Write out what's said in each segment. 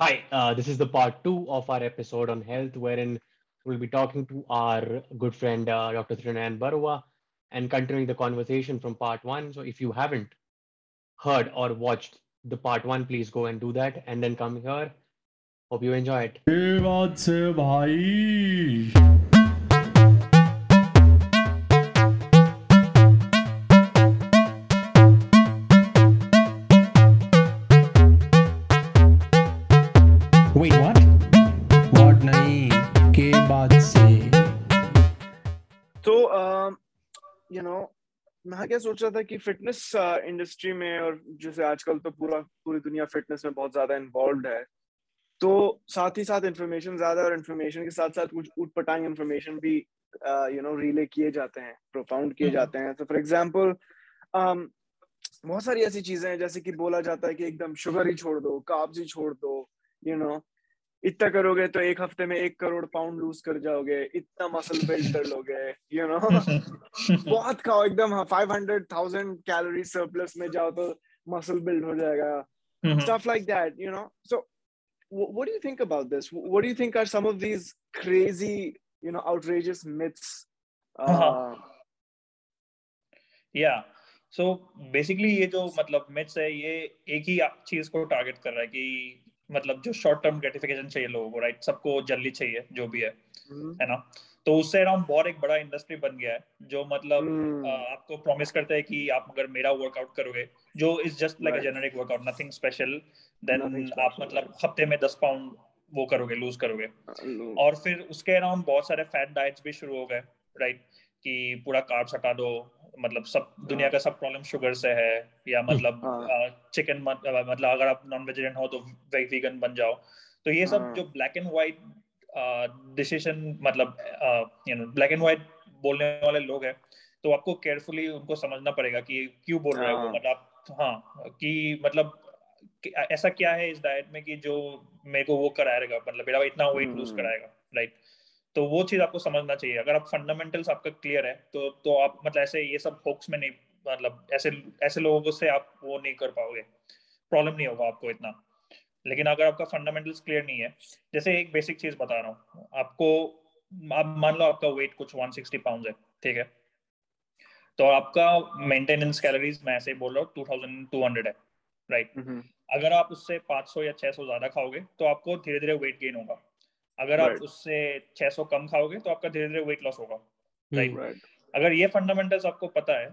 Hi, uh, this is the part two of our episode on health, wherein we'll be talking to our good friend uh, Dr. Trinan Barua and continuing the conversation from part one. So if you haven't heard or watched the part one, please go and do that and then come here. Hope you enjoy it. ये you know मैं क्या सोच रहा था कि fitness industry में और जैसे आजकल तो पूरा पूरी दुनिया फिटनेस में बहुत ज़्यादा इन्वॉल्व है तो साथ ही साथ इन्फॉर्मेशन ज़्यादा और इन्फॉर्मेशन के साथ साथ कुछ उटपटांग इन्फॉर्मेशन भी यू नो रिले किए जाते हैं प्रोफाउंड किए हम्म। जाते हैं तो फॉर एग्ज़ाम्पल बहुत सारी ऐसी चीज़ें हैं जैसे कि बोला जाता है कि एकदम शुगर ही छोड़ दो कार्ब्स ही छोड़ दो यू नो इतना करोगे तो एक हफ़्ते में एक करोड़ पाउंड लूज कर जाओगे इतना मसल बिल्ड कर लोगे यू नो बहुत खाओ एकदम five hundred thousand calorie surplus में जाओ तो मसल बिल्ड हो जाएगा। like that you know? So w- what do you think about this? What do you think are some of these crazy you know outrageous myths uh, Uh-huh. या so basically ये जो मतलब myths है ये एक ही चीज़ को टारगेट कर रहा है कि मतलब जो शॉर्ट टर्म ग्रेटिफिकेशन चाहिए लोगों को राइट सबको जल्दी चाहिए जो भी है Mhm. है ना तो उससे अराउंड बहुत एक बड़ा इंडस्ट्री बन गया है जो मतलब Hmm. आपको प्रॉमिस करता है कि आप अगर मेरा वर्कआउट करोगे जो is just like a. Generic workout nothing special then आप मतलब हफ़्ते में दस पाउंड वो करोगे लूज करोगे और फिर उसके अराउंड बहुत सारे फैट डाइट्स भी शुरू हो गए राइट कि पूरा कार्ब्स हटा दो मतलब सब दुनिया का सब प्रॉब्लम शुगर से है या मतलब हाँ। चिकन मतलब अगर आप नॉन वेजिटेरियन हो तो वीगन बन जाओ तो ये सब हाँ। जो ब्लैक एंड व्हाइट डिसीज़न मतलब you know black and white बोलने वाले लोग हैं तो आपको केयरफुली उनको समझना पड़ेगा कि क्यों बोल रहे हो वो हाँ। मतलब हाँ कि मतलब ऐसा क्या है इस डाइट में कि जो मेरे को वो कराएगा मतलब मेरा इतना वेट लूज हम्म। कराएगा राइट तो वो चीज़ आपको समझना चाहिए। अगर आप फंडामेंटल्स आपका क्लियर है तो तो आप मतलब ऐसे ये सब होक्स में नहीं मतलब ऐसे ऐसे लोगों से आप वो नहीं कर पाओगे। प्रॉब्लम नहीं होगा आपको इतना। लेकिन अगर आपका फंडामेंटल्स क्लियर नहीं है जैसे एक बेसिक चीज़ बता रहा हूँ। आपको आप मान लो आपका वेट कुछ 160 पाउंड है ठीक है? तो आपका मेंटेनेंस कैलोरीज मैं ऐसे बोल रहा हूँ 2200 है राइट Mhm. अगर आप उससे 500 या 600 ज़्यादा खाओगे तो आपको धीरे धीरे वेट गेन होगा। अगर आप Right. उससे 600 कम खाओगे तो आपका धीरे धीरे वेट लॉस होगा राइट Right. अगर ये फंडामेंटल्स आपको पता है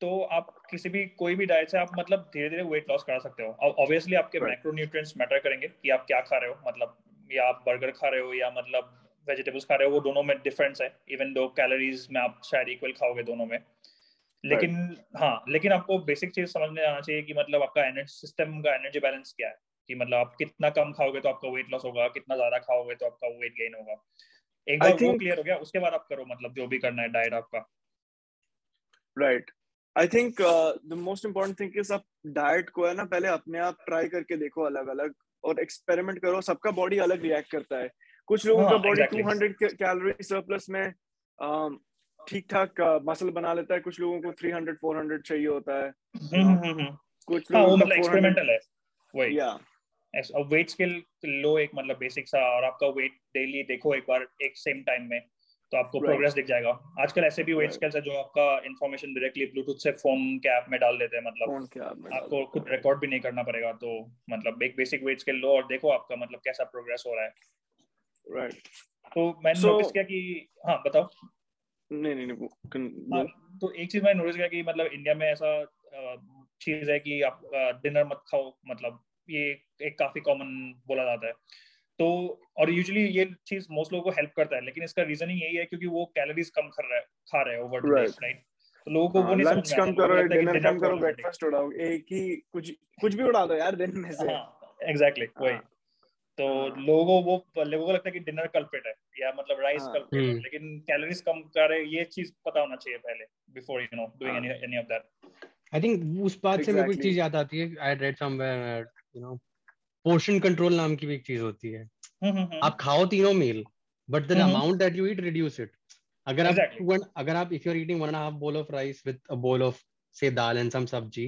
तो आप किसी भी कोई भी डाइट से आप मतलब धीरे धीरे वेट लॉस करा सकते हो। ऑब्वियसली आपके Right. मैक्रोन्यूट्रिएंट्स मैटर करेंगे कि आप क्या खा रहे हो। मतलब या आप बर्गर खा रहे हो या मतलब वेजिटेबल्स खा रहे हो वो दोनों में डिफरेंस है। इवन दो कैलोरीज में आप शायद इक्वल खाओगे दोनों में। लेकिन हाँ लेकिन आपको बेसिक चीज़ समझ में आना चाहिए कि मतलब आपका एनर्जी सिस्टम का एनर्जी बैलेंस क्या है। कि मतलब आप कितना कम खाओगे तो आपका वेट लॉस होगा कितना ज़्यादा खाओगे तो आपका वेट गेन होगा। एक बार वो क्लियर हो गया उसके बाद आप करो मतलब जो भी करना है डाइट आपका। Right. I think uh, the most important thing is आप डाइट को है ना पहले अपने आप ट्राई करके देखो अलग अलग और एक्सपेरिमेंट करो सबका बॉडी अलग रिएक्ट करता है। कुछ लोगों हाँ, का बॉडी exactly. 200 कैलोरी सरप्लस में ठीक ठाक मसल बना लेता है कुछ लोगों को 300 400 चाहिए होता है। हम्म, हम्म, हम्म। कुछ हाँ लोगों मतलब का 400 एक्सपेरिमेंटल है वही। या वेट स्केल लो एक मतलब बेसिक सा और आपका वेट डेली देखो एक बार एक सेम टाइम में तो आपको Right. प्रोग्रेस दिख जाएगा। आजकल ऐसे भी वेट स्केल्स है जो आपका इन्फॉर्मेशन डायरेक्टली ब्लूटूथ से फ़ोन के ऐप में डाल देते हैं मतलब आपको खुद रिकॉर्ड भी नहीं करना पड़ेगा तो मतलब एक बेसिक वेट स्केल लो और देखो आपका मतलब कैसा प्रोग्रेस हो रहा है। राइट तो मैंने So- नोटिस किया कि हाँ बताओ। नहीं नहीं नहीं हाँ, तो एक चीज़ मैंने नोटिस किया कि मतलब इंडिया में ऐसा चीज़ है कि आप डिनर मत खाओ मतलब ये एक काफ़ी कॉमन बोला जाता है। तो और यूजुअली ये चीज़ मोस्ट लोगों को हेल्प करता है लेकिन इसका रीजन ही यही है क्योंकि वो कैलोरीज कम कर रहा है खा रहे हैं ओवर राइट तो लोगों को वो नहीं लंच समझ कम करो है डिनर कम करो ब्रेकफास्ट उड़ाओ एक ही कुछ कुछ भी उड़ा दो यार दिन में से। हाँ एग्जैक्टली वही। हाँ, तो हाँ। लोगों वो लोगों को लगता है कि डिनर कल्पिट है या मतलब राइस हाँ। कल्पिट है हम्म। लेकिन कैलोरीज कम कर रहे ये चीज़ पता होना चाहिए पहले बिफोर यू नो डूइंग हाँ। Any any of that I think उस बात से मेरे को एक चीज़ याद आती है I read somewhere you know portion control नाम की भी एक चीज़ होती है। हम्म, हम्म, हम्म। आप खाओ तीनों meal but the amount that you eat reduce it अगर आप अगर आप if you are eating one and half bowl of rice with a bowl of से dal and some sabzi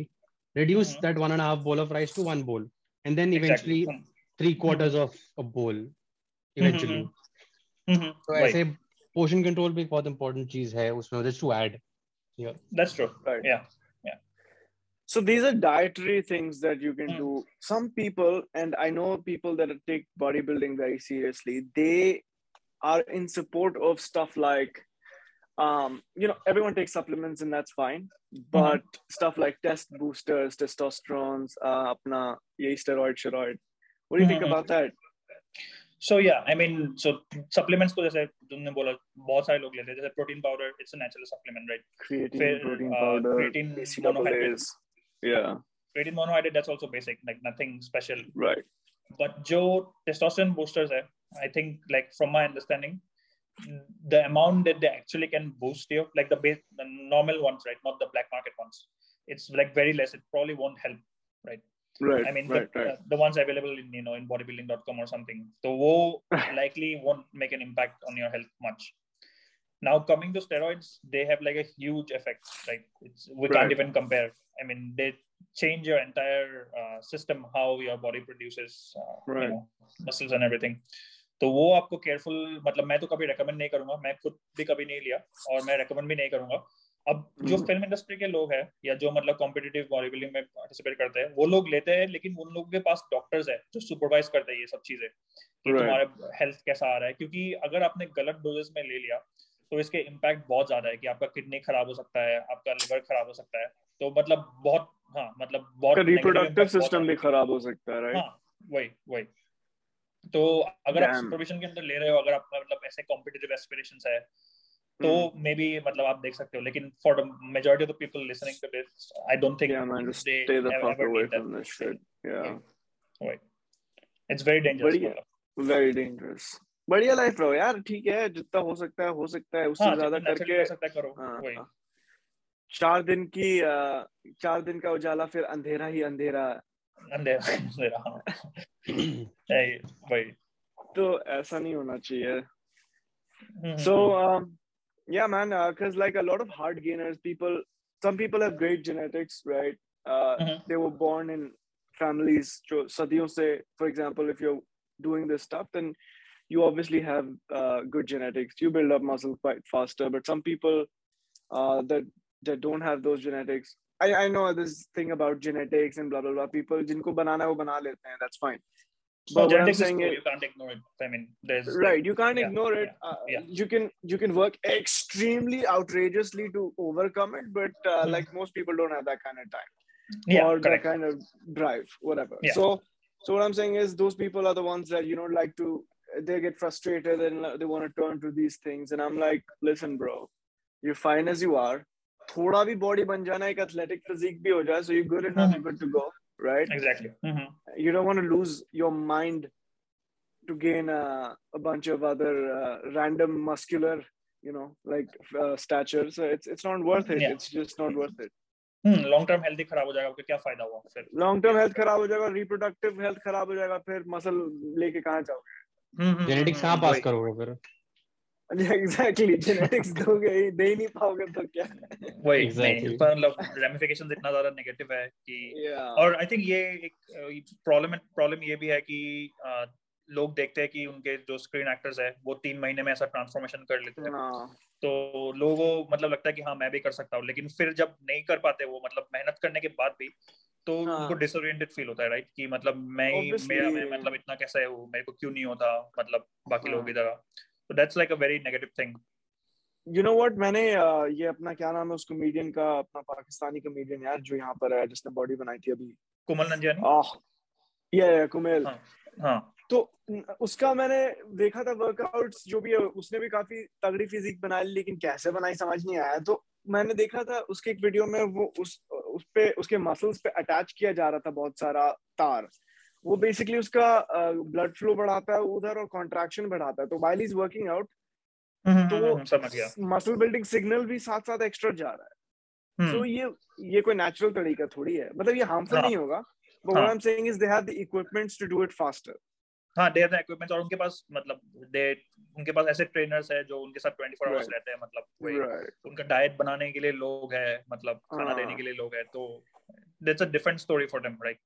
reduce that one and half bowl of rice to one bowl and then eventually three quarters of a bowl eventually तो ऐसे portion control भी एक बहुत important चीज़ है उसमें just to add that's true yeah So these are dietary things that you can Hmm. do. Some people, and I know people that take bodybuilding very seriously, they are in support of stuff like, um, you know, everyone takes supplements and that's fine. But stuff like test boosters, testosterone, uh, apna, ye steroid, steroid. What do you think Mhm. about that? So yeah, I mean, so supplements तो जैसे तुमने बोला बहुत सारे लोग लेते हैं जैसे protein powder it's a natural supplement right Creatine, Fair, protein yeah. Creatine monohydrate, that's also basic, like nothing special. Right. But Joe, testosterone boosters, eh, I think, like from my understanding, the amount that they actually can boost you, like the base, the normal ones, right, not the black market ones, it's like very less. It probably won't help, right? Right. I mean, right, the, right. Uh, the ones available in you know in bodybuilding.com or something, the woe likely won't make an impact on your health much. Now coming to steroids, they have like a huge effect. Like it's we Right. can't even compare. I mean, they change your entire uh, system, how your body produces uh, Right. you know, muscles and everything. तो वो आपको careful मतलब मैं तो कभी recommend नहीं करूँगा मैं खुद भी कभी नहीं लिया और मैं रेकमेंड भी नहीं करूँगा अब जो। फ़िल्म इंडस्ट्री के लोग हैं या जो मतलब कॉम्पिटिटिव बॉडी बिल्डिंग में पार्टिसिपेट करते हैं वो लोग लेते हैं लेकिन उन लोगों के पास डॉक्टर्स है जो सुपरवाइज करते हैं ये सब चीज़ें कि Right. तुम्हारा हेल्थ कैसा आ रहा है क्योंकि अगर आपने गलत डोजेस में ले लिया तो इसके इम्पैक्ट बहुत ज़्यादा है कि आपका किडनी खराब हो सकता है आपका लिवर खराब हो सकता है तो मतलब बहुत हाँ मतलब बहुत बहुत system भी खराब हो सकता है? हाँ वही वही तो अगर आप. सुपरविजन के अंदर ले रहे हो अगर आपका मतलब ऐसे कॉम्पिटिटिव एस्पिरेशंस है तो Hmm. मे बी मतलब आप देख सकते हो लेकिन for the majority of the people listening to this I don't think fuck ever away need that. from this shit. Yeah, it's very dangerous very dangerous. बढ़िया life रहो यार ठीक है जितना हो सकता है हो सकता है उससे हाँ, ज़्यादा करके। हाँ, हाँ। चार दिन की चार दिन का उजाला फिर अंधेरा ही अंधेरा। अंधेरा तो ऐसा नहीं होना चाहिए। So yeah man like a lot of hard gainers people some people have great genetics right they were born in families जो सदियों से for example if you doing this stuff then you obviously have uh, good genetics you build up muscle quite faster but some people uh, that that don't have those genetics I, I know this thing about genetics and blah blah blah people jinko banana wo bana lete hain that's fine but so what I'm saying is, you can't ignore it. I mean, there's right. You can't yeah, ignore it. Yeah, uh, yeah. You can you can work extremely outrageously to overcome it, but uh, mm-hmm. like most people don't have that kind of time or correct. that kind of drive, whatever. So so what I'm saying is, those people are the ones that you know like to they get frustrated and they want to turn to these things and i'm like listen bro you're fine as you are थोड़ा भी body बन जाना एक athletic physique भी हो जाए so you're good enough Mhm. you're good to go right Exactly. Mhm. you don't want to lose your mind to gain uh, a bunch of other uh, random muscular you know like uh, stature so it's it's not worth it Yeah. it's just not worth it hmm long term healthy खराब हो जाएगा आपका क्या फायदा हुआ फिर long term health खराब हो जाएगा reproductive health खराब हो जाएगा फिर मसल लेके कहाँ जाओगे हम्म, हम्म, जेनेटिक्स हम्म, कहाँ पास करोगे फिर? एग्जैक्टली जेनेटिक्स दोगे ही दे ही नहीं पाओगे तो क्या? वही Exactly. पर मतलब रेमिफिकेशन इतना ज़्यादा नेगेटिव है कि और आई थिंक ये एक प्रॉब्लम प्रॉब्लम ये भी है कि अ, लोग देखते हैं कि उनके जो स्क्रीन एक्टर्स है वो तीन महीने में ऐसा ट्रांसफॉर्मेशन कर लेते हैं। हाँ, तो लोगों मतलब लगता है कि हाँ मैं भी कर सकता हूँ लेकिन फिर जब नहीं कर पाते वो मतलब मेहनत करने के बाद भी तो हाँ। उनको डिसोरिएंटेड फील होता है राइट कि मतलब मैं Obviously. मेरा मैं मतलब इतना कैसा है वो मेरे को क्यों नहीं होता मतलब बाकी हाँ। लोग की तरह। तो that's like a very negative thing you know what? मैंने uh, ये अपना क्या नाम है उस कॉमेडियन का अपना पाकिस्तानी कॉमेडियन यार जो यहाँ पर है जिसने बॉडी बनाई थी अभी। कुमल नंजियानी आह ये ये कुमेल हाँ हाँ। तो उसका मैंने देखा था वर्कआउट्स जो भी है उसने भी काफ़ी तगड़ी फिजिक बना ली लेकिन कैसे बनाई समझ नहीं आया। तो मैंने देखा था उसके एक वीडियो में वो उस उस पे उसके मसल्स पे अटैच किया जा रहा था बहुत सारा तार। वो बेसिकली उसका ब्लड फ्लो बढ़ाता है उधर और कॉन्ट्रैक्शन बढ़ाता है। तो वाइल इज़ वर्किंग आउट तो मसल बिल्डिंग सिग्नल भी साथ साथ एक्स्ट्रा जा रहा है। तो ये ये कोई नेचुरल तरीका थोड़ी है। मतलब ये हार्मफुल। नहीं होगा but what. I am saying is they have the equipments to do it faster हाँ दे इक्विपमेंट्स और उनके पास मतलब दे उनके पास ऐसे ट्रेनर्स है जो उनके साथ 24 आवर्स Right. रहते हैं मतलब वही राइट उनका डाइट बनाने के लिए लोग हैं मतलब खाना हाँ। देने के लिए लोग हैं तो that's a different story for them right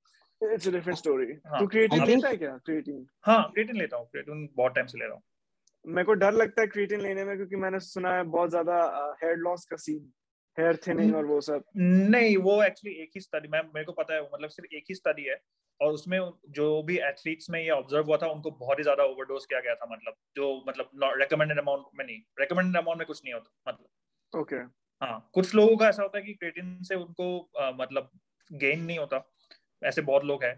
it's a different story हाँ, तू क्रिएटिन लेता है क्या? क्रिएटिन हाँ क्रिएटिन लेता हूँ क्रिएटिन बहुत टाइम से ले रहा हूँ। मेरे को डर लगता है क्रिएटिन लेने में क्योंकि मैंने सुना है बहुत ज़्यादा हेयर लॉस का सीन हेयर थिनिंग और वो सब। नहीं वो एक्चुअली एक ही स्टडी मैं मेरे को पता है मतलब सिर्फ़ एक ही स्टडी है और उसमें जो भी एथलीट्स में ये ऑब्ज़र्व हुआ था उनको बहुत ही ज़्यादा ओवरडोज किया गया था मतलब जो मतलब रेकमेंडेड अमाउंट में नहीं रेकमेंडेड अमाउंट में कुछ नहीं होता मतलब। ओके हाँ कुछ लोगों का ऐसा होता है कि क्रिएटिन से उनको अ, मतलब गेन नहीं होता ऐसे बहुत लोग हैं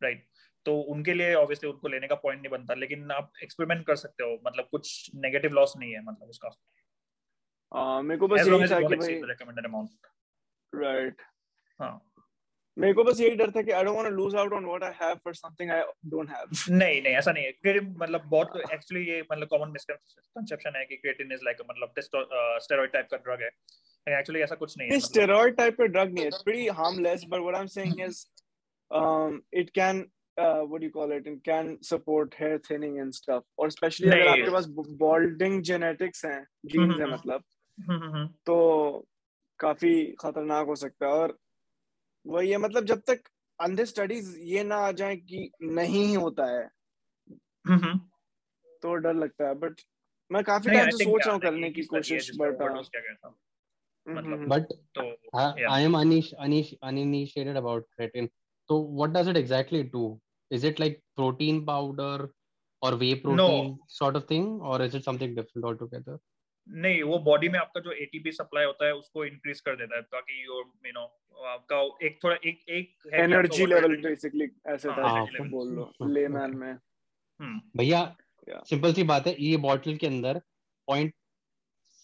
राइट तो उनके लिए ऑब्वियसली उनको लेने का पॉइंट नहीं बनता लेकिन आप एक्सपेरिमेंट कर सकते हो मतलब कुछ नेगेटिव लॉस नहीं है मतलब उसका। हाँ, मेरे को बस यही था कि भाई राइट हाँ। मेरे को बस यही डर था कि I don't want to lose out on what I have for something I don't have नहीं नहीं ऐसा नहीं है। मतलब बहुत तो एक्चुअली ये मतलब कॉमन मिसकंसेप्शन है कि क्रिएटिन इज़ लाइक मतलब स्टेरॉइड टाइप uh, का ड्रग है। एक्चुअली ऐसा कुछ नहीं है। स्टेरॉइड टाइप का ड्रग नहीं है। It's pretty harmless but what I am saying is it can what you call it it can support hair thinning and stuff और स्पेशली अगर आपके पास बाल्डिंग जेनेटिक्स हैं जीन्स है हम्म, हम्म, हम्म। मतलब mm-hmm. तो काफ़ी खतरनाक हो सकता है। और वही है मतलब जब तक अंधे स्टडीज़ ये ना आ जाए कि नहीं होता है तो डर लगता है। बट मैं काफ़ी टाइम से सोच रहा हूँ करने की कोशिश बट बट आई एम अनिश अनिश अनइनिशिएटेड अबाउट क्रिएटिन तो what does it exactly do is it like protein powder और whey protein sort of thing और is it something different all together नहीं वो बॉडी में आपका जो एटीपी सप्लाई होता है उसको इंक्रीज कर देता है ताकि यू यू नो आपका एक थोड़ा एक एक है एनर्जी लेवल बेसिकली ऐसे हाँ, टाइप energy बोल लो लेमैन में। हम्म, भैया सिंपल सी बात है ये बॉटल के अंदर point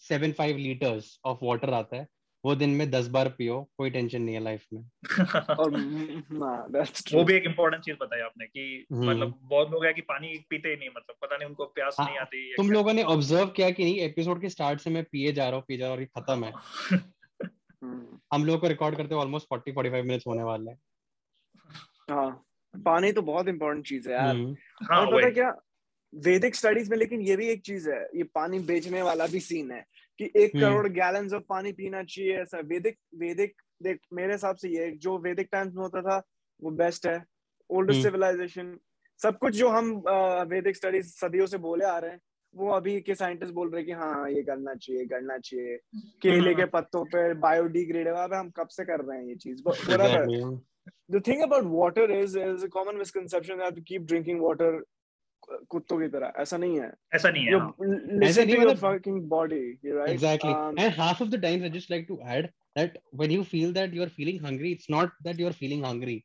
seven five litres of water आता है। वो दिन में दस बार पियो कोई टेंशन नहीं है लाइफ में। और हाँ वो भी एक इम्पोर्टेंट चीज़ बताई आपने कि हम्म। मतलब बहुत लोग है कि पानी पीते ही नहीं मतलब पता नहीं उनको प्यास हाँ, नहीं आती तुम लोगों ने ऑब्ज़र्व किया कि नहीं एपिसोड के स्टार्ट से मैं पिए जा रहा हूँ पिए जा रहा हूँ खत्म है। हम्म, हम लोग को रिकॉर्ड करते हुए almost forty forty five minutes होने वाले हैं। हाँ पानी तो बहुत इम्पोर्टेंट चीज़ है यार। हम्म, हाँ और पता है क्या वैदिक स्टडीज़ में लेकिन ये भी एक चीज़ है ये पानी बेचने वाला भी सीन है। कि एक हम्म। करोड़ गैलन ऑफ़ पानी पीना चाहिए ऐसा। वैदिक वैदिक देख मेरे हिसाब से ये जो वैदिक टाइम्स में होता था वो बेस्ट है। ओल्डेस्ट हम्म। सिविलाइजेशन सब कुछ जो हम वैदिक स्टडीज़ सदियों से बोले आ रहे हैं वो अभी के साइंटिस्ट बोल रहे हैं कि हाँ हाँ, ये करना चाहिए करना चाहिए। केले के पत्तों पे बायोडिग्रेडेबल हम कब से कर रहे हैं ये चीज़? बराबर the thing about water is is a common misconception that you keep drinking water कुत्तों की तरह ऐसा नहीं है ऐसा नहीं है you हाँ। listen नहीं to your मतलब- fucking body you right Exactly. um, and half of the times, I just like to add that when you feel that you're feeling hungry, it's not that you're feeling hungry.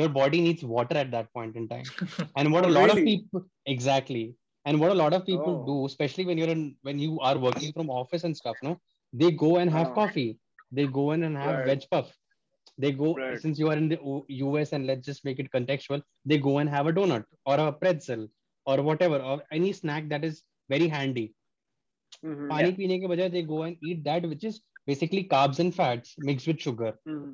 Your body needs water at that point in time. And what Oh, a lot of really? people exactly. And what a lot of people Oh. do, especially when you're in when you are working from office and stuff, no, they go and have Oh. coffee. They go in and have Right. veg puff. They go Right. since you are in the O- US and let's just make it contextual. They go and have a donut or a pretzel Or whatever or any snack that is very handy. mhm, पानी पीने के बजाय they go and eat that which is basically carbs and fats mixed with sugar mhm,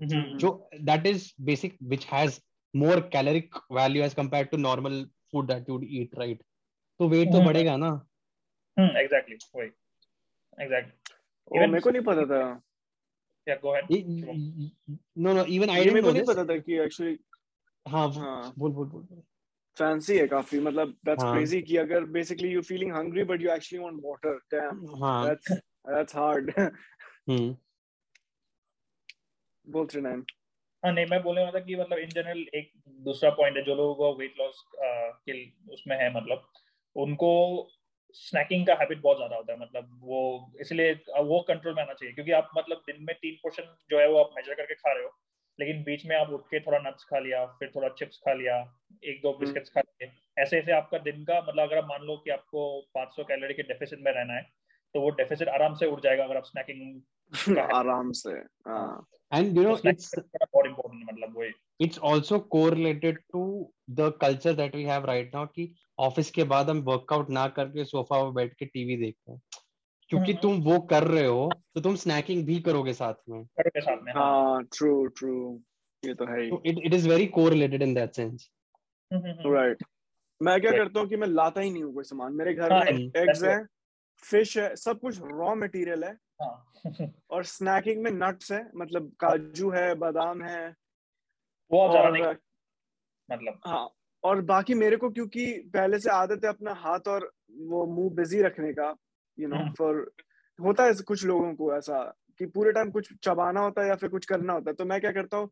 hmm, so that is basic which has more caloric value as compared to normal food that you would eat right तो weight तो हम्म। बढ़ेगा ना हम्म, exactly वही exactly oh मेरे को नहीं पता था yeah go ahead ये- no no even I ये didn't मेरे को नहीं पता था कि एक्चुअली हाँ हाँ। बोल बोल बोल। फैंसी है काफ़ी मतलब दैट्स हाँ। क्रेजी कि अगर basically you feeling hungry but you actually want water damn हाँ। That's that's hard hmm. बोल त्रिनाइन हाँ नहीं मैं बोलने वाला था कि मतलब इन जनरल एक दूसरा पॉइंट है जो लोगों को वेट लॉस के उसमें है मतलब उनको स्नैकिंग का हैबिट बहुत ज़्यादा होता है मतलब वो इसलिए वो कंट्रोल में आना चाहिए क्योंकि आप मतलब दिन में तीन पोर्शन जो है वो आप मेजर करके खा रहे हो लेकिन बीच में आप उठ के थोड़ा नट्स खा लिया फिर थोड़ा चिप्स खा लिया एक दो बिस्किट्स खा लिए। ऐसे ऐसे आपका दिन का मतलब अगर आप मान लो कि आपको 500 कैलोरी के डेफिसिट में रहना है तो वो डेफिसिट आराम से उठ जाएगा अगर आप स्नैकिंग आराम से हाँ। And you know it's बहुत इंपॉर्टेंट मतलब वही। it's also correlated to the culture that we have right now कि ऑफ़िस के बाद हम वर्कआउट ना करके सोफा पर बैठ के टीवी देखते हैं। क्योंकि हम्म। तुम वो कर रहे हो तो तुम स्नैकिंग भी करोगे साथ में। करो के साथ में हाँ। हाँ ट्रू ट्रू ये तो है it, it is very correlated in that sense hmm, hmm, hmm. Right मैं क्या करता हूँ कि मैं लाता ही नहीं हूँ कोई सामान। मेरे घर हाँ, में एग्स है फ़िश है सब कुछ रॉ मटेरियल है। हाँ। और स्नैकिंग में नट्स है मतलब काजू है बादाम है। वो आप ज़्यादा और नहीं। मतलब। हाँ और बाकी मेरे को क्योंकि पहले से आदत है अपना हाथ और वो मुँह बिज़ी रखने का यू नो। फॉर होता है कुछ लोगों को ऐसा कि पूरे टाइम कुछ चबाना होता है या फिर कुछ करना होता है तो मैं क्या करता हूँ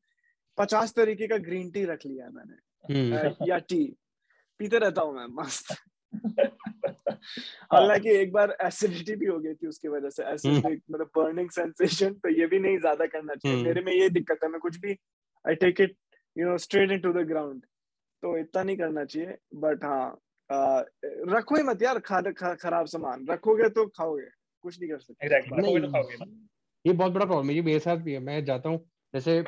पचास तरीके का ग्रीन टी रख लिया है मैंने। हम्म, या टी पीते रहता हूँ मैं मस्त। हाँ, हालाँकि एक बार एसिडिटी भी हो गई थी उसकी वजह से हम्म। एसिडिक मतलब बर्निंग सेंसेशन तो ये भी नहीं ज़्यादा करना चाहिए। हम्म। मेरे में ये दिक्कत है मैं कुछ भी I take it you know straight into the ground तो इतना नहीं करना चाहिए। बट हाँ रखो ही मत यार खराब सामान रखोगे तो खाओगे। कुछ नहीं कर सकते। ये बहुत बड़ा प्रॉब्लम है ये मेरे साथ भी है मैं जाता हूँ जैसे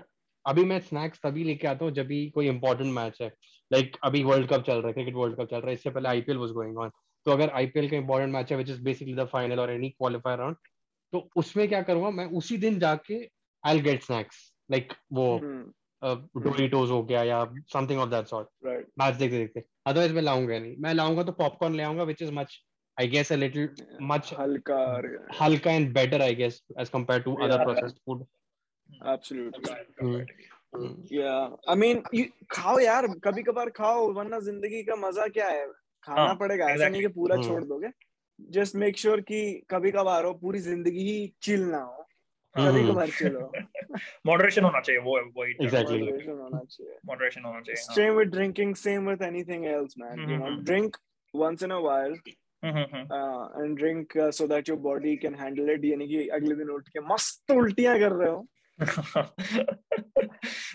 अभी मैं स्नैक्स तभी लेके आता हूँ जब भी कोई इंपॉर्टेंट मैच है। लाइक like, अभी वर्ल्ड कप चल रहा है क्रिकेट वर्ल्ड कप चल रहा है इससे पहले आईपीएल वाज गोइंग ऑन तो अगर आईपीएल का इंपॉर्टेंट मैच है which is basically the final और एनी क्वालिफायर राउंड तो उसमें क्या करूँगा मैं उसी दिन जाके आई गेट स्नैक्स लाइक वो डोरिटोज हो गया या something of that sort match देखते देखते अदरवाइज़ मैं लाऊँगा नहीं। मैं लाऊँगा तो पॉपकॉर्न ले आऊँगा which is much guess a little much हल्का हल्का and better I guess as compare to other Yeah. Processed food absolutely या आई मीन खाओ यार कभी कभार खाओ वरना ज़िंदगी का मज़ा क्या है? खाना हाँ, पड़ेगा ऐसा exactly. नहीं कि पूरा। छोड़ दोगे। जस्ट मेक श्योर कि कभी कभार हो पूरी ज़िंदगी ही चिल ना हो। कभी। कभार चिल हो। मॉडरेशन होना चाहिए वो वही Exactly. Moderation होना चाहिए। मॉडरेशन होना चाहिए same with drinking same with anything else man you know. Mhm. drink once in a while hmm, hmm, hmm. uh, and drink uh, so that your body can handle it. यानी कि अगले दिन उठ के मस्त उल्टियाँ कर रहे हो।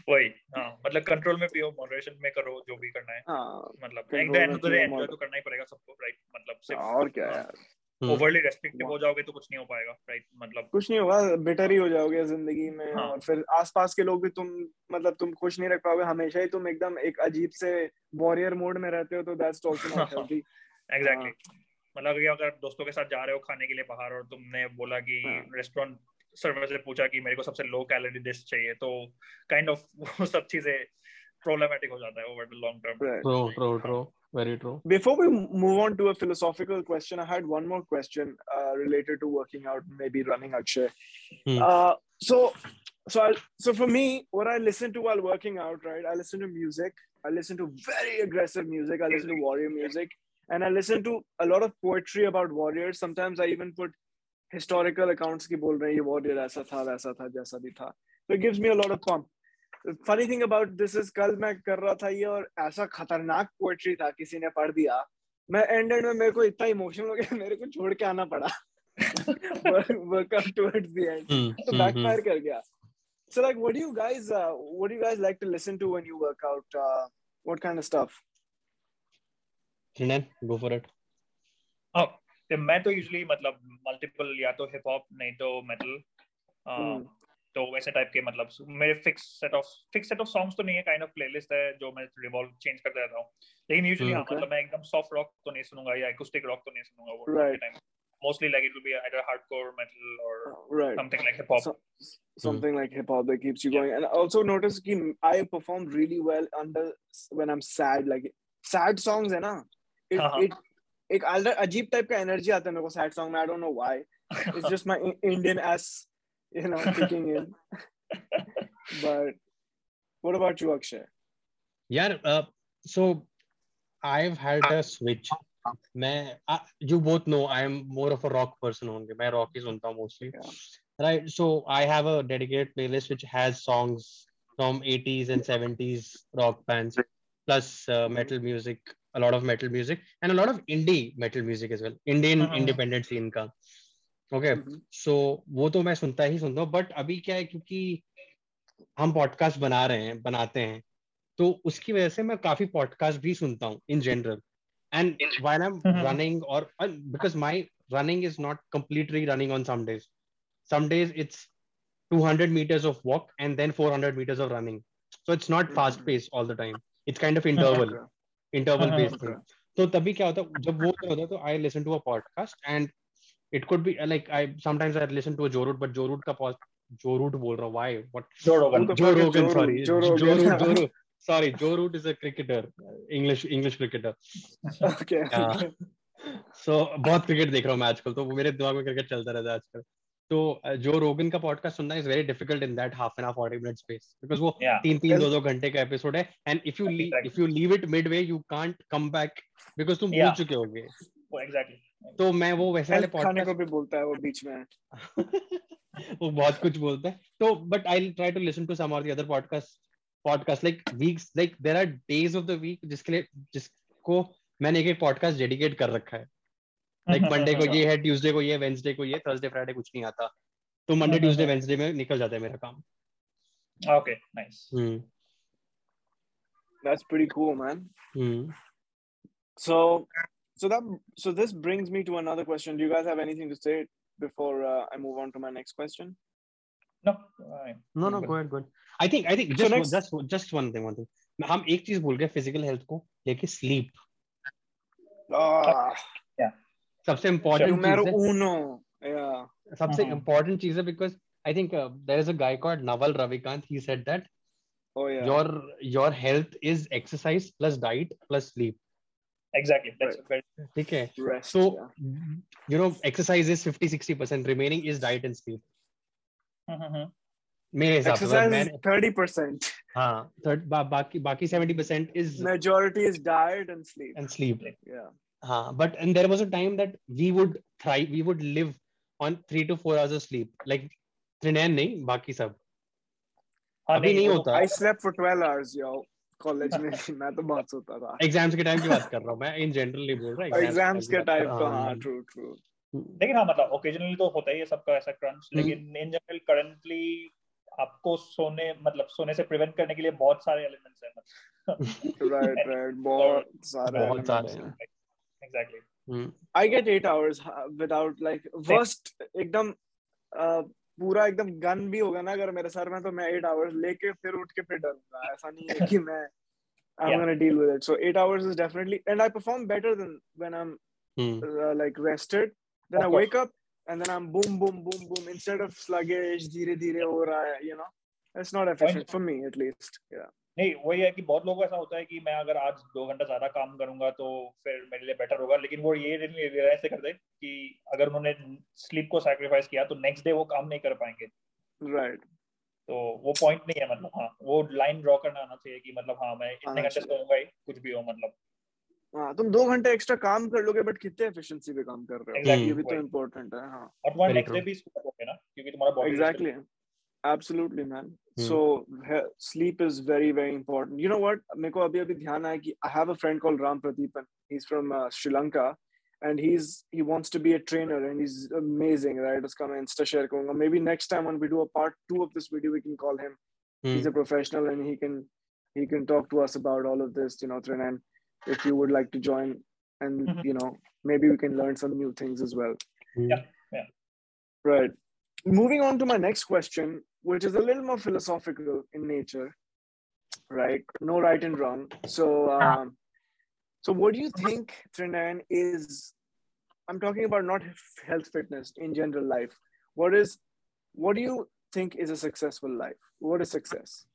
वही हाँ मतलब कंट्रोल में पियो मॉडरेशन में करो जो भी करना है। हाँ मतलब at the end of the day enjoy तो करना ही पड़ेगा सबको राइट मतलब सिर्फ़ और क्या यार। हम्म। ओवरली रेस्ट्रिक्टिव हो जाओगे तो कुछ नहीं हो पाएगा राइट मतलब कुछ नहीं होगा बेटर ही हो जाओगे ज़िंदगी में हाँ। और फिर आसपास के लोग भी तुम मतलब तुम खुश नहीं रख पाओगे। हमेशा ही तुम एकदम एक अजीब से वॉरियर मोड में रहते हो तो that's also not healthy exactly मतलब कि अगर दोस्तों के साथ जा रहे हो खाने के लिए बाहर और तुमने बोला कि हाँ। रेस्टोरेंट सर्वर से पूछा कि मेरे को सबसे लो कैलोरी डिश चाहिए तो काइंड ऑफ़ वो सब चीज़ें प्रॉब्लमेटिक हो जाता है over the long term. True, true, true. Very true. Before we move on to a philosophical question, I had one more question uh, related to working out, maybe running Akshay. Hmm. Uh, so, so I, so for me, what I listen to while working out, right? I listen to music. I listen to very aggressive music. I listen to warrior music, and I listen to a lot of poetry about warriors. Sometimes I even put historical accounts की बोल रहे हैं ये warrior ऐसा था वैसा था जैसा भी था. So it gives me a lot of pump. Funny thing about this is कल मैं कर रहा था ये और ऐसा खतरनाक पोएट्री था किसी ने पढ़ दिया मैं एंड एंड में मेरे को इतना इमोशनल हो गया मेरे को छोड़ के आना पड़ा workout towards the end Hmm, तो hmm, बैकफायर कर गया so like what do you guys uh, what do you guys like to listen to when you work out uh, what kind of stuff Then go for it. हाँ तो मैं तो usually मतलब multiple या तो hip hop नहीं तो metal हम्म। तो वैसे टाइप के मतलब मेरे fix set of fix set of songs तो नहीं है काइंड ऑफ़ प्लेलिस्ट है जो मैं रिवॉल्व चेंज करते रहता हूँ। लेकिन यूजुअली हाँ मतलब मैं एकदम सॉफ्ट रॉक तो नहीं सुनूँगा या acoustic रॉक तो नहीं सुनूँगा वो time mostly like it will be either hardcore metal और right. Something like hip hop So- something like hip hop that keeps you going. And also notice कि I perform really well under when I'm sad like sad songs है ना? हाँ, हाँ। एक अलग अजीब type का एनर्जी आता है मेरे को सैड सॉन्ग में I don't know why it's just my Indian ass you know kicking in but what about you Akshay यार so I have had a switch मैं you both know I am more of a rock person होंगे मैं rock ही सुनता हूँ mostly right so I have a dedicated playlist which has songs from 80s and 70s rock bands plus metal music a lot of metal music and a lot of indie metal music as well. Indian Mhm. independent scene का. Okay. Mhm. So वो तो मैं सुनता ही सुनता हूँ but अभी क्या है क्योंकि हम पॉडकास्ट बना रहे हैं बनाते हैं तो उसकी वजह से मैं काफ़ी पॉडकास्ट भी सुनता हूँ in general and while I am Mhm. Running और because my running is not completely running on some days some days it's 200 meters of walk and then 400 meters of running so it's not fast Mhm. paced all the time it's kind of interval interval based थे तो तभी क्या होता जब वो होता है तो I listen to a podcast and it could be like I sometimes I listen to a Joe Root but Joe Root का पॉज जो बोल रहा हूँ why what Joe sorry Joe Root sorry Joe is a cricketer English English cricketer so बहुत cricket देख रहा हूँ मैं आजकल तो मेरे दिमाग में क्रिकेट चलता रहता है आजकल। तो जो रोगन का पॉडकास्ट सुनना is very difficult in that half an hour 40 minute space because वो. तीन तीन. दो दो घंटे का एपिसोड है and if you Exactly. If you leave it midway you can't come back because तुम भूल चुके होगे वो एग्जैक्टली तो मैं वो वैसे वाले खाने को भी बोलता है वो बीच में वो बहुत कुछ बोलते हैं तो but I try to listen to some और the other podcast podcast like weeks like there are days of the week जिसके लिए जिसको मैंने एक एक पॉडकास्ट डेडिकेट कर रखा है लाइक मंडे को ये है ट्यूसडे को ये वेंसडे को ये थर्सडे फ्राइडे कुछ नहीं आता तो Monday hmm, Tuesday hmm. Wednesday में निकल जाता है मेरा काम okay nice hmm That's pretty cool, man. Hmm So, so that so this brings me to another question. Do you guys have anything to say before uh, I move on to my next question? No No, no, go ahead, go ahead. I think, I think So just, next- just, just one thing, one thing. हम एक चीज़ भूल गए physical health को लेके sleep Ah, सबसे important numero चीज है uno. Yeah. सबसे Mhm. इम्पोर्टेंट चीज है because I think there is a guy called Naval Ravikant he said that Oh yeah. your your health is exercise plus diet plus sleep exactly that's very ठीक है rest. so yeah. you know exercise is 50 60% remaining is diet and sleep मेरे हिसाब से Exercise मैं is thirty percent. हाँ third बा, बाकी बाकी 70% is Majority is diet and sleep. and sleep Yeah. हाँ but and there was a time that we would thrive we would live on 3 to 4 hours of sleep like Trinayan नहीं बाकी सब हाँ अभी नहीं होता I slept for twelve hours, yo. College में मैं तो बहुत सोता था. एग्ज़ाम्स के टाइम की बात कर रहा हूँ मैं इन जनरल नहीं बोल रहा के time time की तो बात कर- हाँ, true, true. लेकिन हाँ मतलब ओकेजनली तो होता ही है सबका ऐसा क्रंच हम्म। लेकिन इन जनरल करंटली आपको सोने मतलब सोने से प्रिवेंट करने के लिए बहुत सारे एलिमेंट्स हैं मतलब Right, right. बहुत सारे. बहुत सारे हैं। हैं. Exactly hmm, I get eight hours uh, without like worst एकदम uh, पूरा एकदम गन भी होगा ना अगर मेरे सर में तो मैं eight hours लेके फिर उठ के फिर डरूँगा ऐसा नहीं है कि मैं I'm Yeah. gonna deal with it so eight hours is definitely and I perform better than when I'm hmm, uh, like rested then Of I course. wake up and then I'm boom boom boom boom instead of sluggish धीरे धीरे हो रहा है you know it's not efficient for me at least yeah नहीं वही है कि बहुत लोगों को ऐसा होता है कि मैं अगर आज दो घंटा ज़्यादा काम करूँगा तो फिर मेरे लिए बेटर होगा। लेकिन वो ये रियलाइज़ से करते कि अगर उन्होंने स्लीप को सैक्रिफाइस किया तो नेक्स्ट डे वो काम नहीं कर पाएँगे। Right right. तो वो पॉइंट नहीं है मतलब हाँ वो लाइन ड्रॉ करना आना चाहिए कि मतलब हाँ मैं इतने घंटे। सोऊँगा ही कुछ भी हो मतलब। हाँ तुम दो घंटे एक्स्ट्रा काम कर लोगे बट कितने एफिशिएंसी पे काम कर रहे हो? Exactly, ये भी तो। इम्पोर्टेंट है हाँ। और तुम्हारा नेक्स्ट डे भी स्कोप होगा ना क्योंकि तुम्हारा body exactly absolutely man. Hmm. so sleep is very very important. You know what? meko abhi abhi dhyan aaya ki i have a friend called ram pradeepan he's from uh, sri lanka and he's he wants to be a trainer and he's amazing right? uska main insta share karunga maybe next time when we do a part 2 of this video we can call him. Hmm. he's a professional and he can he can talk to us about all of this you know Trinan, if you would like to join and mm-hmm. you know maybe we can learn some new things as well. Hmm. Yeah yeah. Right moving on to my next question which is a little more philosophical in nature right? No right and wrong. So um so what do you think Trinan is i'm talking about not health fitness in general life. What is what do you think is a successful life? What is success?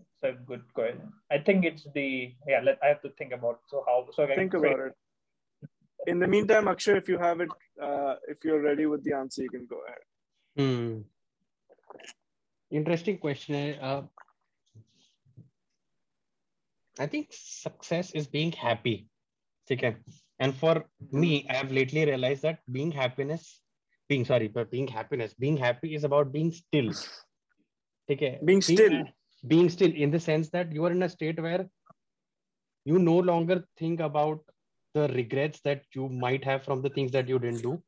It's a good question. I think it's the yeah. Let I have to think about so how so I think about it in the meantime, Akshay, if you have it, uh, if you're ready with the answer, you can go ahead. Hmm. Interesting question. Uh, I think success is being happy. Okay. And for hmm. me, I have lately realized that being happiness, being sorry, but being happiness, being happy is about being still. Okay. Being still. Being, being still in the sense that you are in a state where you no longer think about the regrets that you might have from the things that you didn't do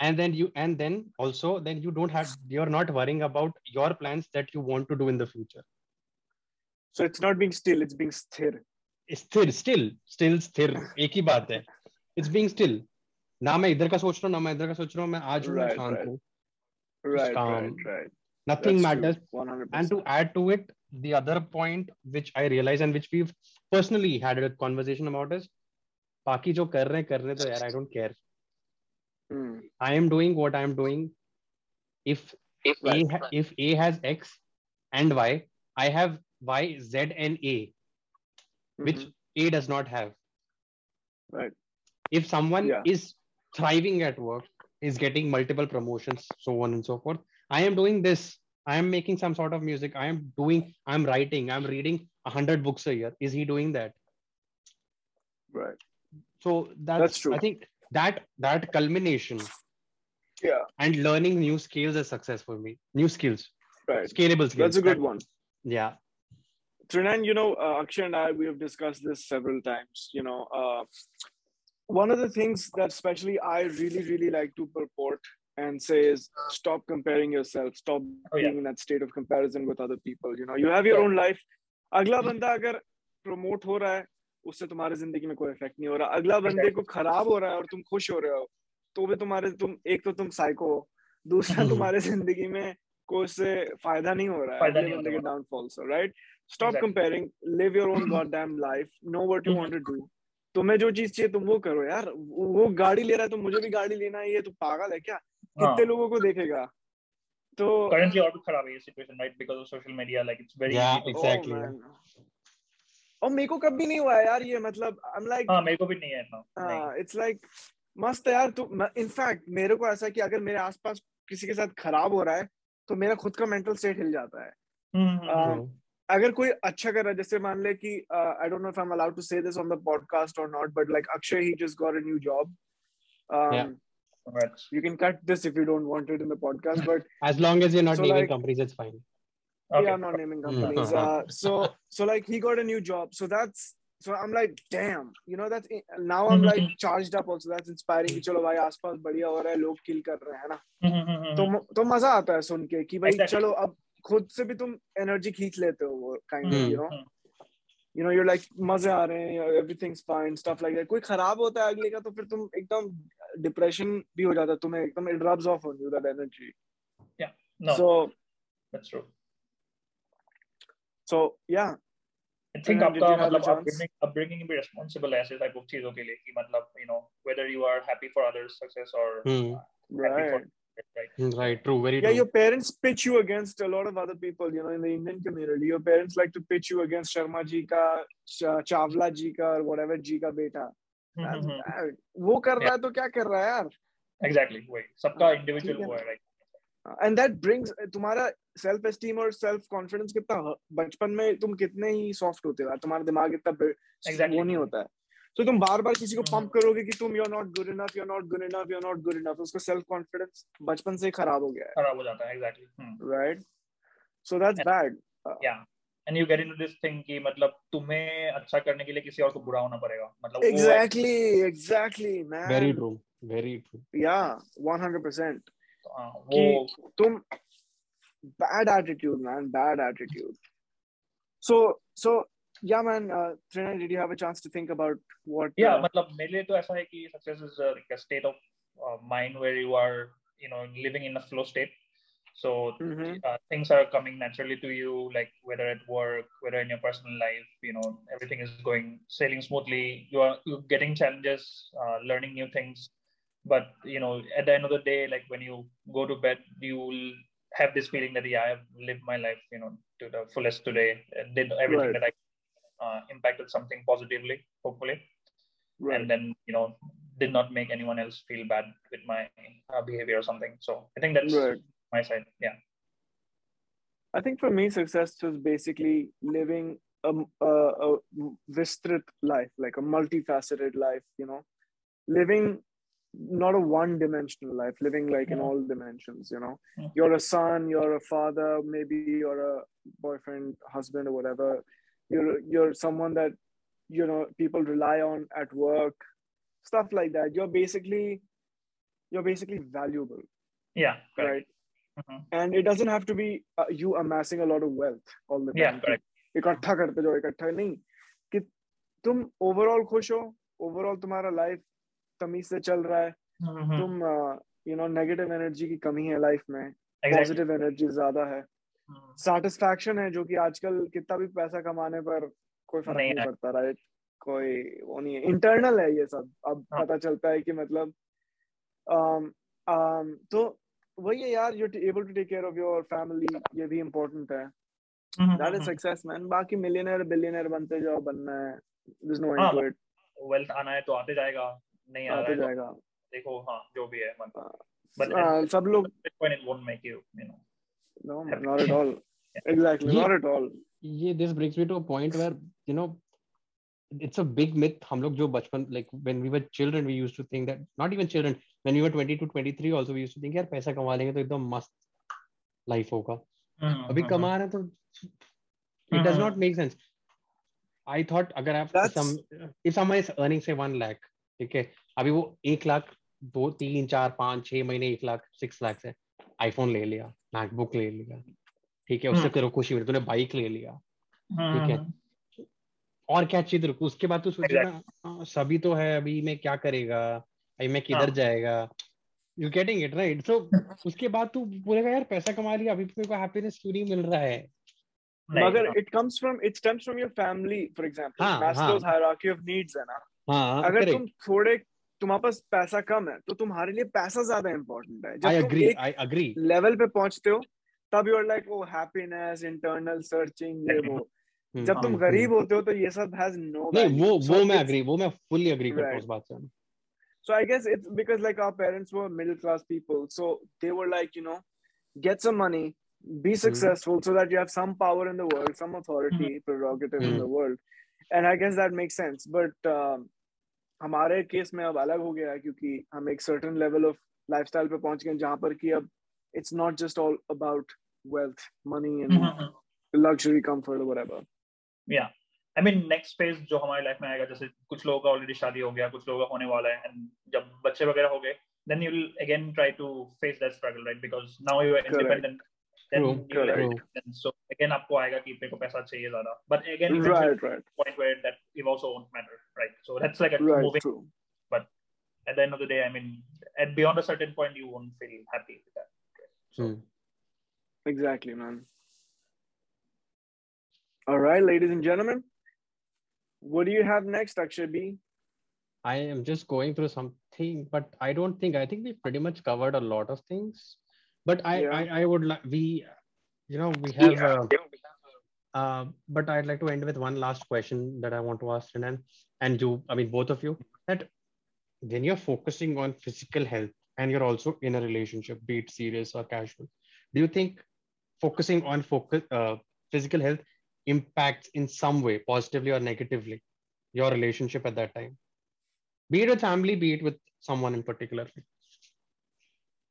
and then you and then also then you don't have you're not worrying about your plans that you want to do in the future so it's not being still it's being sthir स्थिर still still स्थिर एक ही बात है it's being still ना मैं इधर का सोच रहा हूँ ना मैं इधर का सोच रहा हूँ मैं आज हूँ मैं Right, शांत right. हूँ right calm. right right nothing That's matters true, 100%. and to add to it the other point which i realize and which we've personally had a conversation about is बाकी जो कर रहे हैं कर रहे हैं तो यार i don't care Hmm. i am doing what i am doing if if a Right. ha- if a has x and y i have y z and a which Mhm. a does not have Right. if someone Yeah. is thriving at work is getting multiple promotions, so on and so forth. I am doing this. I am making some sort of music. I am doing. I'm writing. I'm reading a hundred books a year. Is he doing that? Right. So that's, that's true. I think that that culmination. Yeah. And learning new skills is success for me. New skills. Right. Scalable skills. That's a good that, one. Yeah. Trinan, you know, uh, Akshay and I, we have discussed this several times. You know, uh, one of the things that especially I really, really like to purport and say is stop comparing yourself, stop oh, yeah. being in that state of comparison with other people. You know, you have your own life. Agla banda agar promote ho raha hai, उससे तुम्हारे ज़िंदगी में कोई effect नहीं हो रहा। अगला बंदे को खराब हो रहा है और तुम खुश हो रहे हो तो भी तुम्हारे तुम एक तो तुम साइको हो दूसरा हम्म। तुम्हारे ज़िंदगी में कोई उससे फ़ायदा नहीं हो रहा है फ़ायदा अगले नहीं बंदे के डाउनफॉल से right stop Exactly. comparing live your own goddamn life know what you want to do. तुम्हें जो चीज़ चाहिए तुम वो करो यार वो गाड़ी ले रहा है तो मुझे भी गाड़ी लेना है ये तो पागल है क्या? हाँ। कितने लोगों को देखेगा? तो currently और भी खराब है ये situation right? Because of social media like it's very Yeah, to- exactly. Oh. और मेरे को कभी नहीं हुआ यार ये मतलब आई एम लाइक हाँ मेरे को भी नहीं है इतना इट्स लाइक मस्त है यार तू इनफैक्ट मेरे को ऐसा कि अगर मेरे आसपास किसी के साथ खराब हो रहा है तो मेरा खुद का मेंटल स्टेट हिल जाता है। हम्म, हम्म, हम्म, Um, अगर कोई अच्छा कर रहा है जैसे मान ले कि I don't know if I am allowed to say this on the podcast और not but like Akshay he just got a new job you can cut this if you don't want it in the podcast but As long as you're not So, naming like- companies, it's fine. Okay. yeah i'm not naming companies Mhm. uh, so so like he got a new job so that's so i'm like damn you know that's now i'm like charged up also that's inspiring कि चलो भाई आसपास बढ़िया हो रहा है लोग किल कर रहे हैं ना हम्म, हम्म, हम्म, तो हम्म. तो मज़ा आता है सुन के कि भाई Exactly. चलो अब खुद से भी तुम एनर्जी खींच लेते हो वो kind of hmm, you know hmm. you know you're like मज़े आ रहे हैं everything's fine stuff like that कोई खराब होता है अगले का तो फिर तुम एकदम डिप्रेशन भी हो जाता है तुम्हें एकदम it rubs off on you that energy no so that's true so yeah I think And did आपका मतलब upbringing upbringing भी responsible है ऐसे type of चीज़ों के लिए कि मतलब you know whether you are happy for others success or Hmm. happy for right right. True. Very yeah true. your parents pitch you against a lot of other people you know in the Indian community your parents like to pitch you against Sharma ji ka Ch- Chawla ji ka or whatever ji ka beta hmm, That's hmm, hmm. bad. वो कर रहा है तो क्या कर रहा है यार exactly वही सबका हाँ, है वो है right एंड दैट ब्रिंग्स तुम्हारा सेल्फ एस्टीम और सेल्फ कॉन्फिडेंस कितना ह- बचपन में तुम कितने ही सॉफ्ट होते हो तुम्हारा दिमाग इतना Exactly. वो नहीं होता है। तो तुम बार बार किसी को। पंप करोगे कि तुम you are not good enough you are not good enough you are not good enough उसका सेल्फ कॉन्फिडेंस बचपन से ही खराब हो गया खराब हो जाता है exactly. है right so that's bad yeah. And you get into this thing कि मतलब तुम्हें अच्छा करने के लिए किसी और को बुरा होना पड़ेगा। मतलब exactly exactly man Very true. Very true. या 100% हाँ, वो तुम bad attitude man bad attitude so so yeah man uh, Trina, did you have a chance to think about what yeah uh, मतलब मेरे लिए तो ऐसा है कि success is uh, like a state of uh, mind where you are you know living in a flow state so mhm, uh, things are coming naturally to you like whether at work whether in your personal life you know everything is going sailing smoothly you are you're getting challenges uh, learning new things but you know at the end of the day like when you go to bed you will have this feeling that yeah i've lived my life you know to the fullest today. And did everything Right. that i uh, impacted something positively hopefully. Right. And then you know did not make anyone else feel bad with my uh, behavior or something. So i think that's right. my side. Yeah. I think for me success was basically living a, a, a vistrit life like a multifaceted life you know. Living not a one dimensional life living like in Yeah. all dimensions you know Yeah. you're a son you're a father maybe you're a boyfriend husband or whatever you're you're someone that you know people rely on at work stuff like that you're basically you're basically valuable yeah correct. right Mhm. and it doesn't have to be uh, you amassing a lot of wealth all the time yeah correct इकट्ठा करते जाओ इकट्ठा नहीं कि तुम overall खुश हो overall तुम्हारा लाइफ तमीज से चल रहा है। Mhm. तुम यू नो नेगेटिव एनर्जी की कमी है लाइफ में। पॉजिटिव एनर्जी ज़्यादा है. सेटिस्फैक्शन है जो कि आजकल कितना भी पैसा कमाने पर कोई फ़र्क नहीं नहीं पड़ता राइट कोई वो नहीं है। इंटरनल है ये सब। अब हाँ। पता चलता है कि मतलब um, um, तो वही है यार you're able to take care of your family ये भी इम्पोर्टेंट है. दैट इज़ सक्सेस मैन बाकी मिलियनर बिलियनर बनते जाओ बनना है। There is no end to it wealth आना है तो आते जाएगा। नहीं आ रहा है तो जाएगा देखो हाँ जो भी है मतलब but uh, सब लोग it won't make you you know no man, not at all exactly Yeah. not at all ये this brings me to a point where you know it's a big myth हम लोग जो बचपन like when we were children we used to think that not even children when we were 22 23 also we used to think यार पैसा कमा लेंगे तो एकदम मस्त लाइफ होगा अभी हम्म, कमा रहे हैं तो it does not make sense I thought अगर आप some if someone is earning say one lakh ठीक है? अभी वो एक लाख दो तीन चार पाँच छह महीने एक लाख सिक्स लाख से आईफोन ले लिया मैकबुक ले लिया। ठीक है? उससे हम्म। तेरे को खुशी मिली तूने बाइक ले लिया। ठीक है। हम्म, और क्या चाहिए तेरे को? उसके बाद तू सोचेगा Exactly. "हाँ, सभी तो है अभी मैं क्या करेगा? अभी मैं किधर हाँ। जाएगा? You getting it right so उसके बाद तू बोलेगा यार पैसा कमा लिया अभी मेरे को हैप्पीनेस क्यों नहीं मिल रहा है? मगर हाँ, it comes from it stems from your family for example. हाँ, Maslow's हाँ। hierarchy of needs है ना? हाँ अगर करेक्ट तुम थोड़े तुम्हारे पास पैसा कम है तो तुम्हारे लिए पैसा ज़्यादा इंपॉर्टेंट है जब तुम अग्री एक आई अग्री लेवल पे पहुँचते हो तब you are like oh happiness internal searching ये वो जब तुम गरीब होते हो तो ये सब हैज़ नो नहीं वो वो मैं अग्री वो मैं फुल्ली अग्री करता हूँ उस बात से So I guess it's because like our parents were middle class people, so they were like, you know, get some money, be successful, mm-hmm. so that you have some power in the world, some authority, mm-hmm. prerogative mm-hmm. in Mhm. the world, and I guess that makes sense. But um, हमारे case में अब अलग हो गया है क्योंकि हम एक सर्टन लेवल ऑफ़ लाइफ पे पहुँच गए जहाँ पर कि अब it's not just all about wealth money and luxury comfort whatever या आई मीन नेक्स्ट फ़ेज़ जो हमारे लाइफ में आएगा जैसे कुछ लोगों का ऑलरेडी शादी हो गया कुछ लोगों का होने वाला है एंड जब बच्चे वगैरह हो गए then you will again try to face that struggle right because now you are then True, you correct. like, then so again आपको आएगा कि मेरे को पैसा चाहिए ज्यादा but again eventually Right, right, point where that it also won't matter right so that's like a right, moving true. at the end of the day I mean at beyond a certain point you won't feel happy with that so Hmm. Exactly, man. All right, ladies and gentlemen, what do you have next, Akshay B? I am just going through something, but I don't think I think we pretty much covered a lot of things. But I Yeah. I, I would like we, you know, we have. Uh, uh, but I'd like to end with one last question that I want to ask Renan and you. I mean, both of you. That when you're focusing on physical health and you're also in a relationship, be it serious or casual, do you think focusing on focus uh, physical health impacts in some way, positively or negatively, your relationship at that time? Be it with family, be it with someone in particular.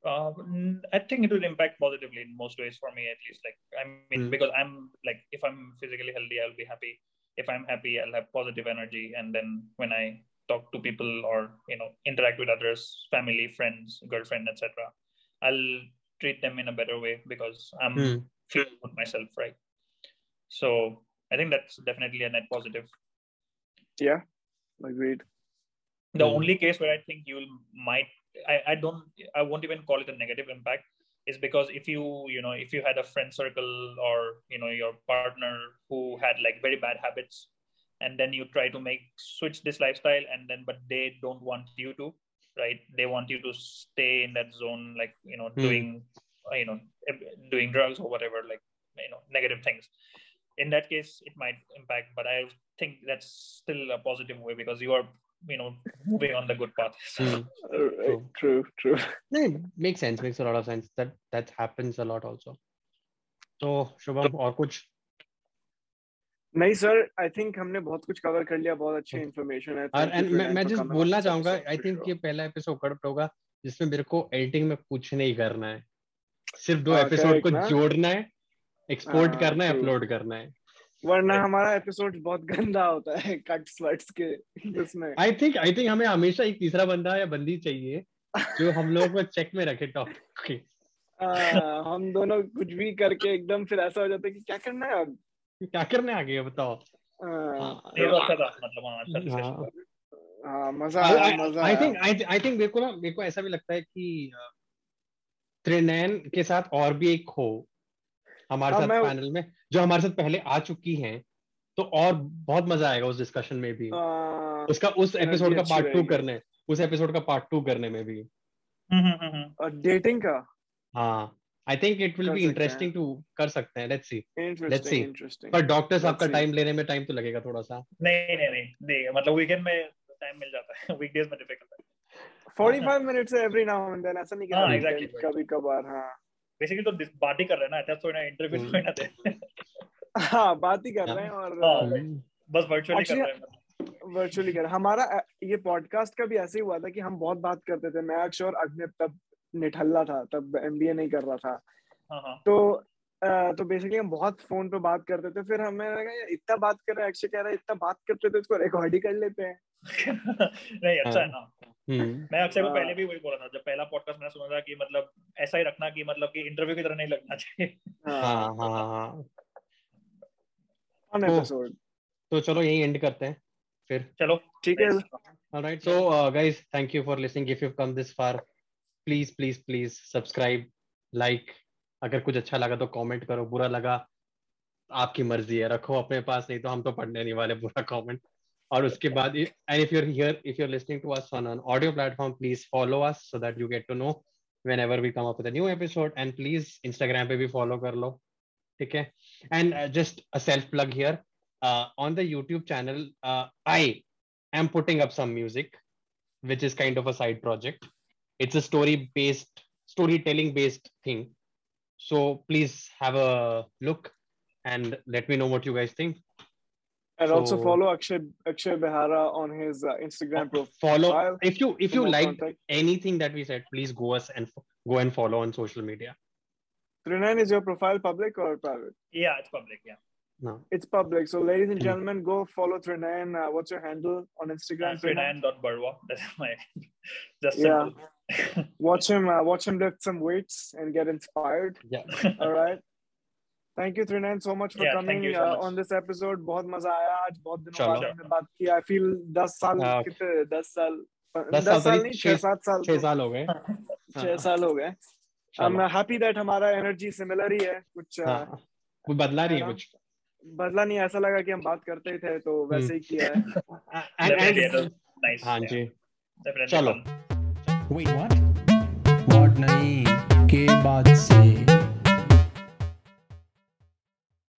Uh, n- I think it will impact positively in most ways for me, at least. Like, I mean, Mm. because I'm like, if I'm physically healthy, I'll be happy. If I'm happy, I'll have positive energy. And then when I talk to people or, you know, interact with others, family, friends, girlfriend, etc., I'll treat them in a better way because I'm Hmm. feeling good myself, right? So I think that's definitely a net positive. Yeah, agreed. the Hmm. only case where i think you'll might I, I don't i won't even call it a negative impact. Is because if you you know if you had a friend circle or you know your partner who had like very bad habits and then you try to make switch this lifestyle and then but they don't want you to right? They want you to stay in that zone like you know Hmm. doing you know doing drugs or whatever like you know negative things. In that case it might impact but i think that's still a positive way because you are you know moving on the good path so, Hmm. Uh, right, True, true. No, it makes sense. Makes a lot of sense. That that happens a lot also. So Shubham और कुछ नहीं sir I think हमने बहुत कुछ cover कर लिया बहुत अच्छी. इन्फॉर्मेशन है और for मैं मैं on बोलना चाहूँगा episode, आई थिंक ये पहला एपिसोड करप्ट होगा जिसमें मेरे को एडिटिंग में कुछ नहीं करना है सिर्फ़ दो हाँ, एपिसोड को जोड़ना है एक्सपोर्ट हाँ, करना है अपलोड करना है वरना हमारा एपिसोड बहुत गंदा होता है कट्स वट्स के उसमें। आई थिंक आई थिंक हमें हमेशा एक तीसरा बंदा या बंदी चाहिए जो हम लोगों को चेक में रखे टॉपिक के। हाँ, हम दोनों कुछ भी करके एकदम फिर ऐसा हो जाता है कि क्या करना है अब? क्या करने आ गए बताओ। हाँ, ये तो था मतलब हाँ। हाँ। हाँ मज़ा मज़ा आई थिंक आई थिंक मेरे को ना मेरे को ऐसा भी लगता है कि त्रिनयन के साथ और भी एक हो। हमारे साथ मैं- पैनल में जो हमारे साथ पहले आ चुकी हैं तो और बहुत मज़ा आएगा उस डिस्कशन में भी। हाँ, उसका उस एपिसोड का पार्ट टू करने उस एपिसोड का पार्ट टू करने में भी। हम्म, हम्म, हम्म, हम्म। और डेटिंग का? हाँ I think it will be interesting to कर सकते हैं let's see see. Interesting interesting पर डॉक्टर साहब का टाइम लेने में टाइम तो लगेगा थोड़ा सा। नहीं नहीं नहीं नहीं मतलब वीकेंड में टाइम मिल जाता है वीकडेज में डिफ़िकल्ट है। 45 मिनट से एवरी नाउ एंड देन ऐसा नहीं हाँ, कि exactly. कभी कभार हाँ। बेसिकली तो बात ही कर रहे हैं ना ऐसा थोड़ा इंटरव्यू हम्म। थोड़ी ना दे हाँ बात ही कर रहे हैं और हाँ। हम्म, बस वर्चुअली कर रहे हैं वर्चुअली कर हमारा ये पॉडकास्ट का भी ऐसे ही हुआ था कि हम बहुत बात करते थे। मैं और अग्निप तब निठल्ला था तब एमबीए नहीं कर रहा था। हाँ हाँ। तो तो बेसिकली हम बहुत फ़ोन पे बात करते थे। फिर हमें लगा इतना बात कर रहे हैं अक्षय कह रहा है इतना बात करते थे इसको रिकॉर्ड ही कर लेते हैं। नहीं अच्छा है ना। हम्म, मैं अक्षय को हाँ। पहले भी वही बोला था जब पहला पॉडकास्ट मैंने सुना था कि मतलब ऐसा ही रखना कि मतलब कि इंटरव्यू की तरह नहीं लगना चाहिए। हाँ। हाँ हाँ तो- एपिसोड तो चलो यही एंड करते हैं फिर। चलो। ठीक है। All right. So, uh, guys, thank you for listening. If you've come this far, please, please, please subscribe, like. अगर कुछ अच्छा लगा तो कमेंट करो बुरा लगा आपकी मर्ज़ी है रखो अपने पास नहीं तो हम तो पढ़ने नहीं वाले बुरा कमेंट और उसके बाद and if you are here if you are listening to us on an audio platform please follow us so that you get to know we come up with a new episode and please instagram पे भी follow कर लो ठीक है uh, a self plug here uh, on the youtube channel uh, i am putting up some music which is kind of a side project it's a story based storytelling based thing so please have a look and let me know what you guys think and also follow Akshay Akshay Behara on his uh, Instagram profile follow if you if you like anything that we said please go us and f- go and follow on social media Trinan, is your profile public or private? yeah it's public yeah no It's public. So, ladies and Hmm. gentlemen, go follow Trinan. Uh, what's your handle on Instagram? Trinan? Trinan.barwa that's my just Yeah. Watch him. Uh, watch him lift some weights and get inspired. yeah All right. Thank you Trinayan so much for coming on this episode बहुत मज़ा आया आज बहुत दिनों बाद हमने बात की। आई फील 10 साल हाँ। कितने 10 साल 10 तो साल नहीं 6 7 साल 6 तो। साल हो गए। 6 हाँ। साल हो गए। आई एम हैप्पी हमारा एनर्जी सिमिलर ही है कुछ हाँ। uh, कोई बदला नहीं कुछ? बदला नहीं ऐसा लगा कि हम बात करते ही थे तो वैसे ही किया है। हम्म। हाँ जी। चलो। वेट व्हाट व्हाट नहीं के बाद से।